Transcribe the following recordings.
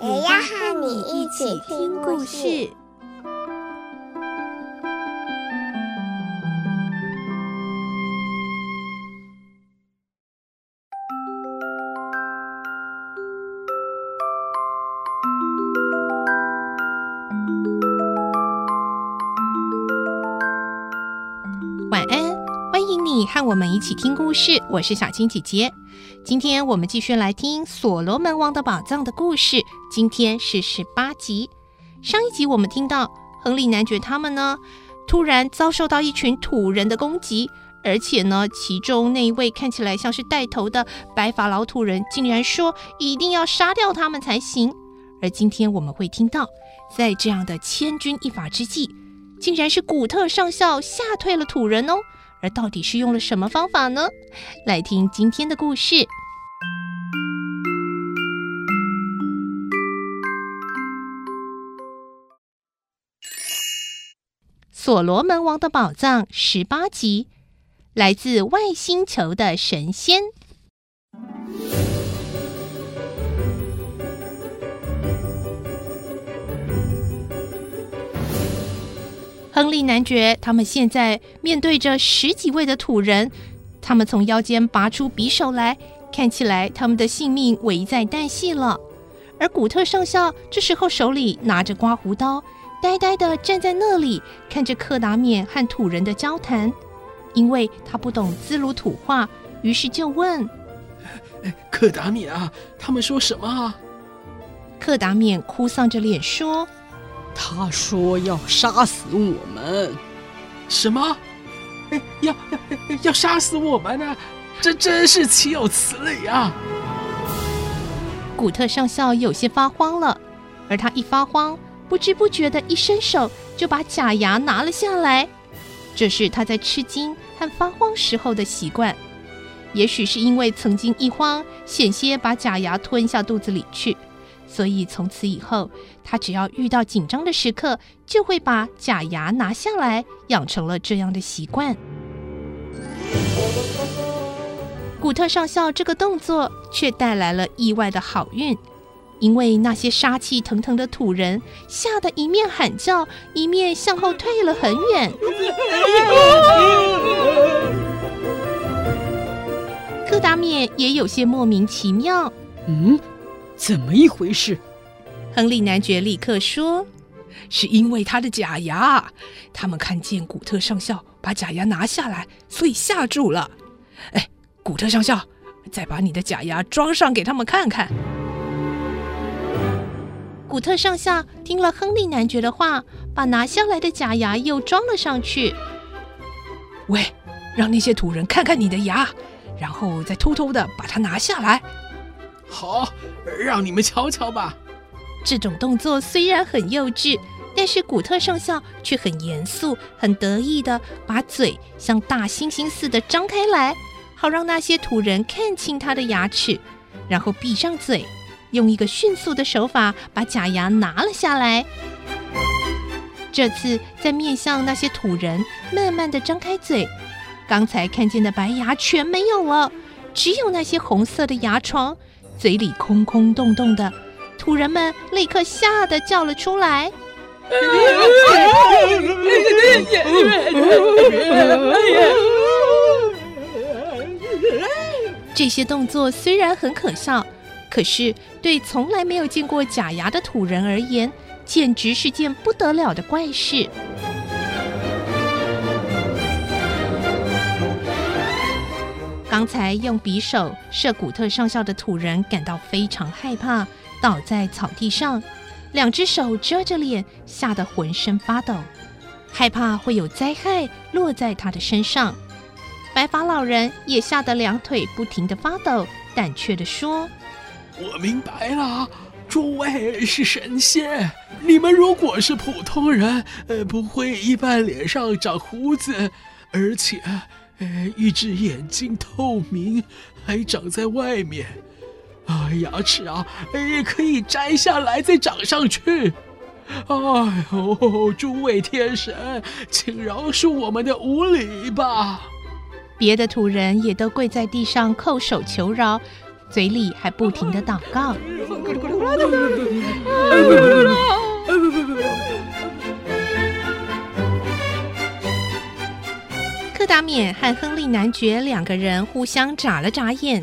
也要和你一起听故事。你和我们一起听故事。我是小青姐姐。今天我们继续来听《所罗门王的宝藏》的故事。今天是十八集。上一集我们听到亨利男爵他们呢，突然遭受到一群土人的攻击，而且呢，其中那一位看起来像是带头的白发老土人，竟然说一定要杀掉他们才行。而今天我们会听到，在这样的千钧一发之际。竟然是古特上校吓退了土人哦，而到底是用了什么方法呢？来听今天的故事，《所罗门王的宝藏》十八集，来自外星球的神仙。亨利男爵他们现在面对着十几位的土人，他们从腰间拔出匕首来，看起来他们的性命危在旦夕了。而古特上校这时候手里拿着刮胡刀，呆呆地站在那里，看着克达冕和土人的交谈。因为他不懂兹鲁土话，于是就问：“克达冕啊，他们说什么啊？”克达冕哭丧着脸说。他说要杀死我们，什么？要要要杀死我们呢、啊？这真是岂有此理啊！古特上校有些发慌了，而他一发慌，不知不觉的一伸手就把假牙拿了下来。这是他在吃惊和发慌时候的习惯。也许是因为曾经一慌，险些把假牙吞下肚子里去。所以从此以后，他只要遇到紧张的时刻，就会把假牙拿下来，养成了这样的习惯。古特上校这个动作却带来了意外的好运，因为那些杀气腾腾的土人吓得一面喊叫，一面向后退了很远。克达冕也有些莫名其妙，嗯。怎么一回事？亨利男爵立刻说：“是因为他的假牙，他们看见古特上校把假牙拿下来，所以吓住了。哎，古特上校，再把你的假牙装上给他们看看。”古特上校听了亨利男爵的话，把拿下来的假牙又装了上去。喂，让那些土人看看你的牙，然后再偷偷的把它拿下来。好，让你们瞧瞧吧。这种动作虽然很幼稚，但是古特上校却很严肃、很得意地把嘴像大猩猩似的张开来，好让那些土人看清他的牙齿，然后闭上嘴，用一个迅速的手法把假牙拿了下来。这次在面向那些土人，慢慢地张开嘴，刚才看见的白牙全没有了，只有那些红色的牙床。嘴里空空洞洞的，土人们立刻吓得叫了出来。这些动作虽然很可笑，可是对从来没有见过假牙的土人而言，简直是件不得了的怪事。刚才用匕首射古特上校的土人感到非常害怕，倒在草地上，两只手遮着脸，吓得浑身发抖，害怕会有灾害落在他的身上。白发老人也吓得两腿不停地发抖，胆怯地说：“我明白了，诸位是神仙，你们如果是普通人，呃，不会一般脸上长胡子，而且，呃，一只眼睛透明，还长在外面，啊，牙齿啊，也可以摘下来再长上去。哎呦，诸位天神，请饶恕我们的无礼吧！别的土人也都跪在地上叩首求饶，嘴里还不停的祷告。达冕和亨利男爵两个人互相眨了眨眼，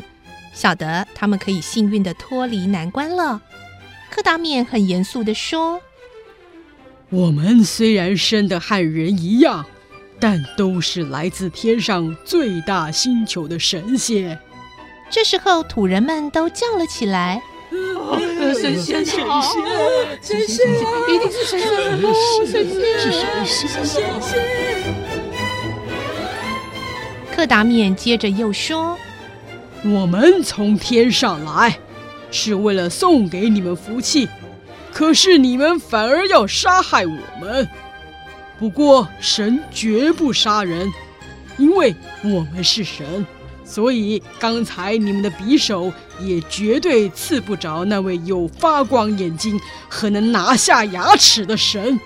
晓得他们可以幸运地脱离难关了。柯达冕很严肃地说。我们虽然生得和人一样，但都是来自天上最大星球的神仙。这时候，土人们都叫了起来：“神仙，神仙，神仙，一定是神仙，神仙，神仙！”克达冕接着又说：“我们从天上来，是为了送给你们福气。”可是你们反而要杀害我们。不过神绝不杀人，因为我们是神，所以刚才你们的匕首也绝对刺不着那位有发光眼睛和能拿下牙齿的神。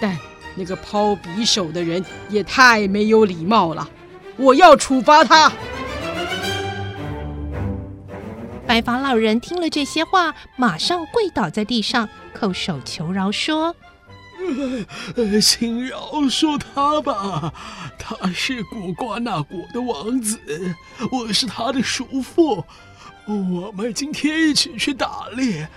但那个抛匕首的人也太没有礼貌了，我要处罚他。白发老人听了这些话，马上跪倒在地上，叩首求饶，说：“呃请饶恕他吧，他是古瓜纳国的王子，我是他的叔父。我们今天一起去打猎，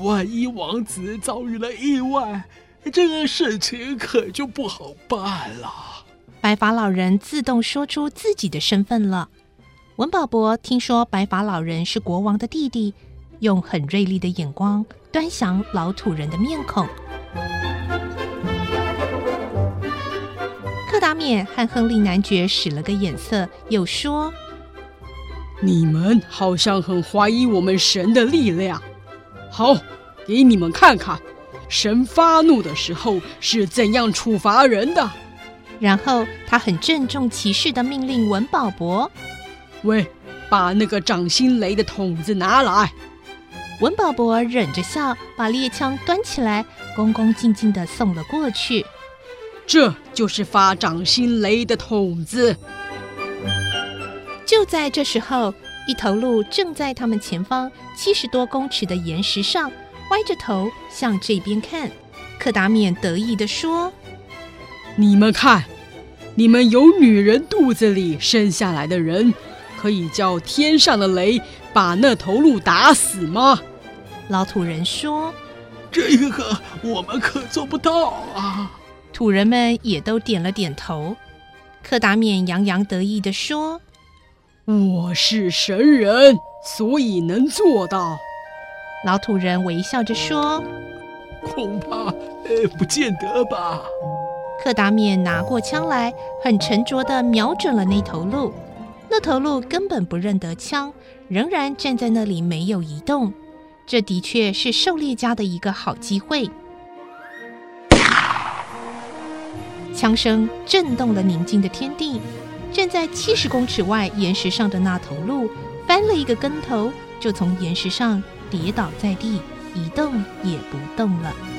万一王子遭遇了意外，这个事情可就不好办了。”白发老人自动说出自己的身份了。文保博听说白发老人是国王的弟弟，用很锐利的眼光端详老土人的面孔。柯达冕和亨利男爵使了个眼色，又说：“你们好像很怀疑我们神的力量。好，给你们看看，神发怒的时候是怎样处罚人的。”然后他很郑重其事的命令文保博。喂，把那个掌心雷的筒子拿来。文保博忍着笑，把猎枪端起来，恭恭敬敬的送了过去。这就是发掌心雷的筒子。就在这时候，一头鹿正在他们前方七十多公尺的岩石上，歪着头向这边看。柯达免得意地说：“你们看，你们有女人肚子里生下来的人。”可以叫天上的雷把那头鹿打死吗？老土人说：“这个我们可做不到啊。”土人们也都点了点头。柯达冕洋洋得意地说：“我是神人，所以能做到。”老土人微笑着说：“恐怕呃，不见得吧。”柯达冕拿过枪来，很沉着地瞄准了那头鹿。那头鹿根本不认得枪，仍然站在那里没有移动。这的确是狩猎家的一个好机会。枪声震动了宁静的天地。站在七十公尺外岩石上的那头鹿翻了一个跟头，就从岩石上跌倒在地，一动也不动了。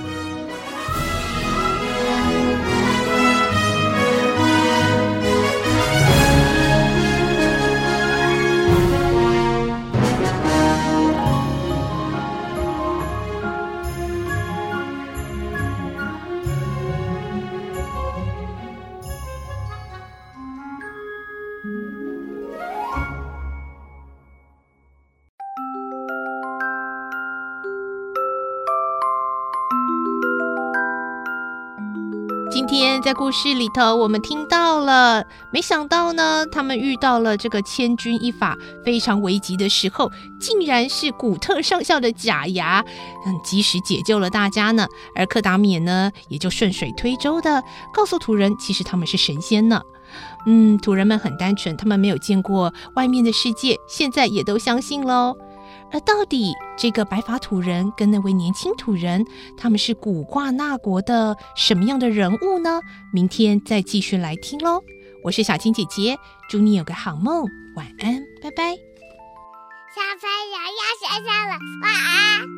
今天在故事里头，我们听到了，没想到呢，他们遇到了这个千钧一发非常危急的时候，竟然是古特上校的假牙，嗯，及时解救了大家呢。而克达冕呢，也就顺水推舟的告诉土人，其实他们是神仙呢。嗯，土人们很单纯，他们没有见过外面的世界，现在也都相信喽。而到底这个白发土人跟那位年轻土人，他们是古挂那国的什么样的人物呢？明天再继续来听喽。我是小青姐姐，祝你有个好梦，晚安，拜拜。小朋友要睡觉了，晚安。